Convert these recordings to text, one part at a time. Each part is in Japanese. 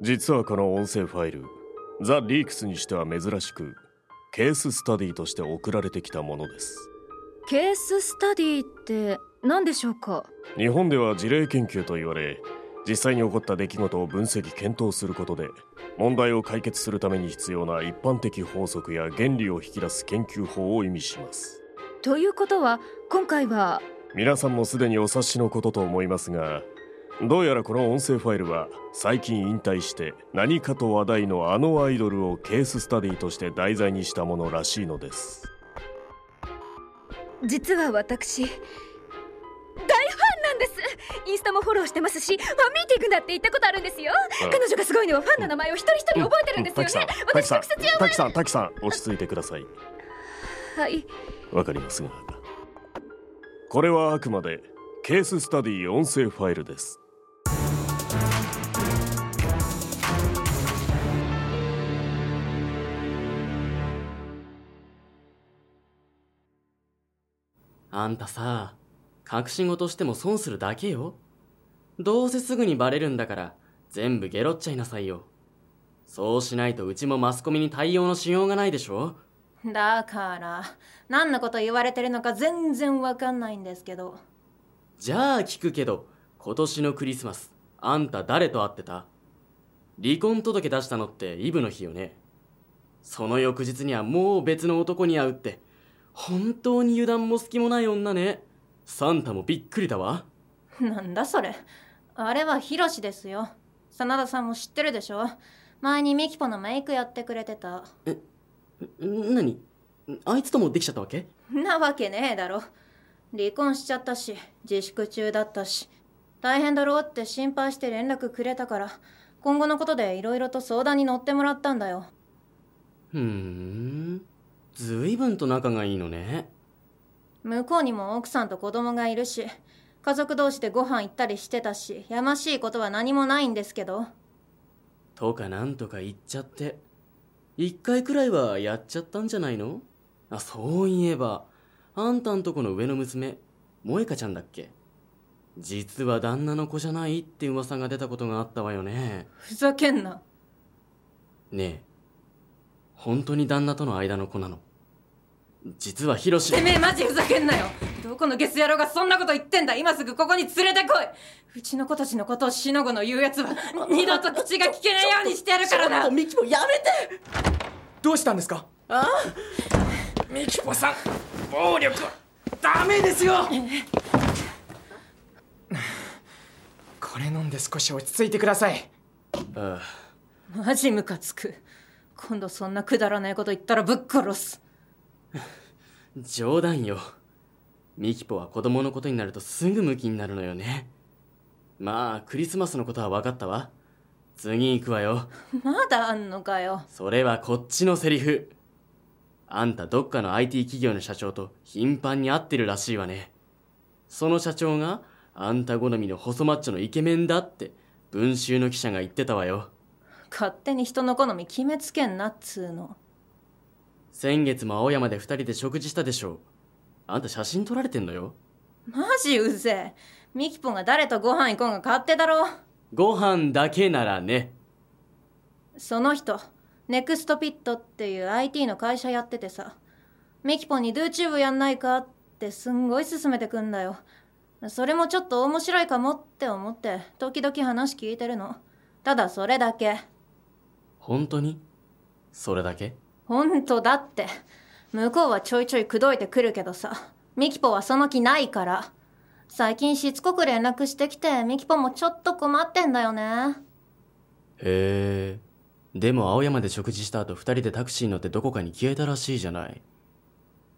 実はこの音声ファイルザ・リークスにしては珍しくケーススタディとして送られてきたものです。ケーススタディって何でしょうか？日本では事例研究と言われ実際に起こった出来事を分析検討することで問題を解決するために必要な一般的法則や原理を引き出す研究法を意味します。ということは今回は皆さんもすでにお察しのことと思いますがどうやらこの音声ファイルは最近引退して何かと話題のあのアイドルをケーススタディとして題材にしたものらしいのです。実は私大ファンなんです。インスタもフォローしてますしファンミーティングだって行ったことあるんんですよ。彼女がすごいのはファンの名前を一人一人覚えてるんですよね、私直接読滝さん滝さん落ち着いてください。はい。わかりますがこれはあくまでケーススタディ音声ファイルですあんたさ、隠し事しても損するだけよ。どうせすぐにバレるんだから、全部ゲロっちゃいなさいよ。そうしないとうちもマスコミに対応のしようがないでしょだから何のこと言われてるのか全然わかんないんですけどじゃあ聞くけど、今年のクリスマス、あんた誰と会ってた？離婚届出したのってイブの日よね。その翌日にはもう別の男に会うって、本当に油断も隙もない女ね。サンタもびっくりだわ。なんだそれ。あれはヒロシですよ。真田さんも知ってるでしょ。前にミキポのメイクやってくれてた。ん何？あいつともできちゃったわけ？なわけねえだろ。離婚しちゃったし自粛中だったし。大変だろうって心配して連絡くれたから今後のことで色々と相談に乗ってもらったんだよ。ふーん。随分と仲がいいのね。向こうにも奥さんと子供がいるし家族同士でご飯行ったりしてたしやましいことは何もないんですけどとかなんとか言っちゃって。一回くらいはやっちゃったんじゃないの？あ、そういえば、あんたんとこの上の娘、萌香ちゃんだっけ？実は旦那の子じゃないって噂が出たことがあったわよね。ふざけんなねえ、本当に旦那との間の子なの。実はヒロシ。てめえマジふざけんなよ。どこのゲス野郎がそんなこと言ってんだ。今すぐここに連れてこい。うちの子たちのことをしのごの言うやつは二度と口が聞けないようにしてやるからな。ミキもやめて。どうしたんですか？あ？ミキポさん暴力はダメですよ。これ飲んで少し落ち着いてください。あ。マジムカつく今度そんなくだらないこと言ったらぶっ殺す。冗談よ。ミキポは子供のことになるとすぐムキになるのよね。まあクリスマスのことは分かったわ。次行くわよ。まだあんのかよ。それはこっちのセリフ。あんたどっかの IT 企業の社長と頻繁に会ってるらしいわね。その社長があんた好みの細マッチョのイケメンだって文集の記者が言ってたわよ勝手に人の好み決めつけんなっつうの。先月も青山で二人で食事したでしょあんた写真撮られてんのよ。マジうぜえ。ミキポが誰とご飯行こうが勝手だろ。ご飯だけならね。その人ネクストピットっていう IT の会社やっててさ。ミキポに DoTube やんないかってすんごい勧めてくんだよ。それもちょっと面白いかもって思って時々話聞いてるの。ただそれだけ本当に？それだけ？ほんとだって。向こうはちょいちょい口説いてくるけどさ。ミキポはその気ないから。最近しつこく連絡してきてミキポもちょっと困ってんだよね。へえ。でも青山で食事した後二人でタクシーに乗ってどこかに消えたらしいじゃない。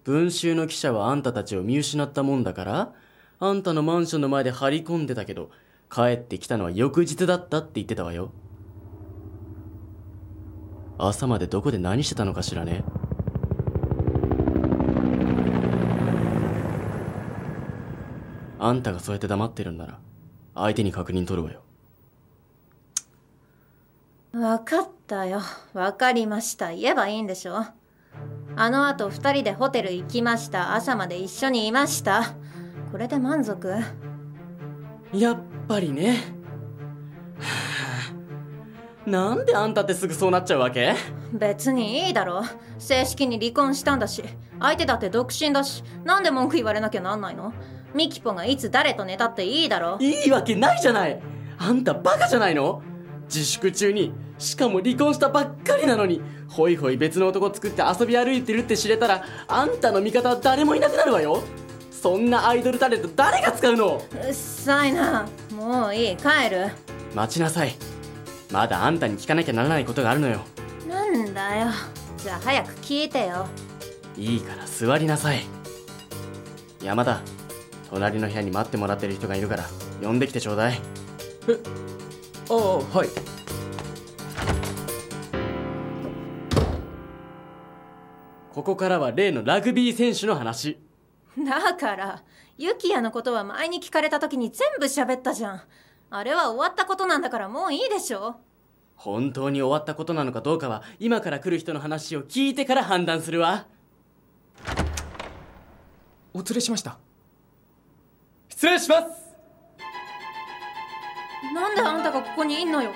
文集の記者はあんたたちを見失ったもんだからあんたのマンションの前で張り込んでたけど帰ってきたのは翌日だったって言ってたわよ朝までどこで何してたのかしらねあんたがそうやって黙ってるんなら相手に確認取るわよ。わかったよ。わかりました。言えばいいんでしょ。あの後二人でホテル行きました。朝まで一緒にいました。これで満足？やっぱりね。はあなんであんたってすぐそうなっちゃうわけ？別にいいだろ。正式に離婚したんだし相手だって独身だしなんで文句言われなきゃなんないの？ミキポがいつ誰と寝たっていいだろ？いいわけないじゃない！あんたバカじゃないの？自粛中にしかも離婚したばっかりなのにホイホイ別の男作って遊び歩いてるって知れたらあんたの味方は誰もいなくなるわよ！そんなアイドルタレント誰が使うの？うっさいな。もういい帰る。待ちなさいまだあんたに聞かなきゃならないことがあるのよ。なんだよ。じゃあ早く聞いてよ。いいから座りなさい。山田隣の部屋に待ってもらってる人がいるから呼んできてちょうだい。ああはい。ここからは例のラグビー選手の話。だからユキヤのことは前に聞かれた時に全部喋ったじゃんあれは終わったことなんだからもういいでしょ本当に終わったことなのかどうかは今から来る人の話を聞いてから判断するわ。お連れしました。失礼します。なんであんたがここにいんのよ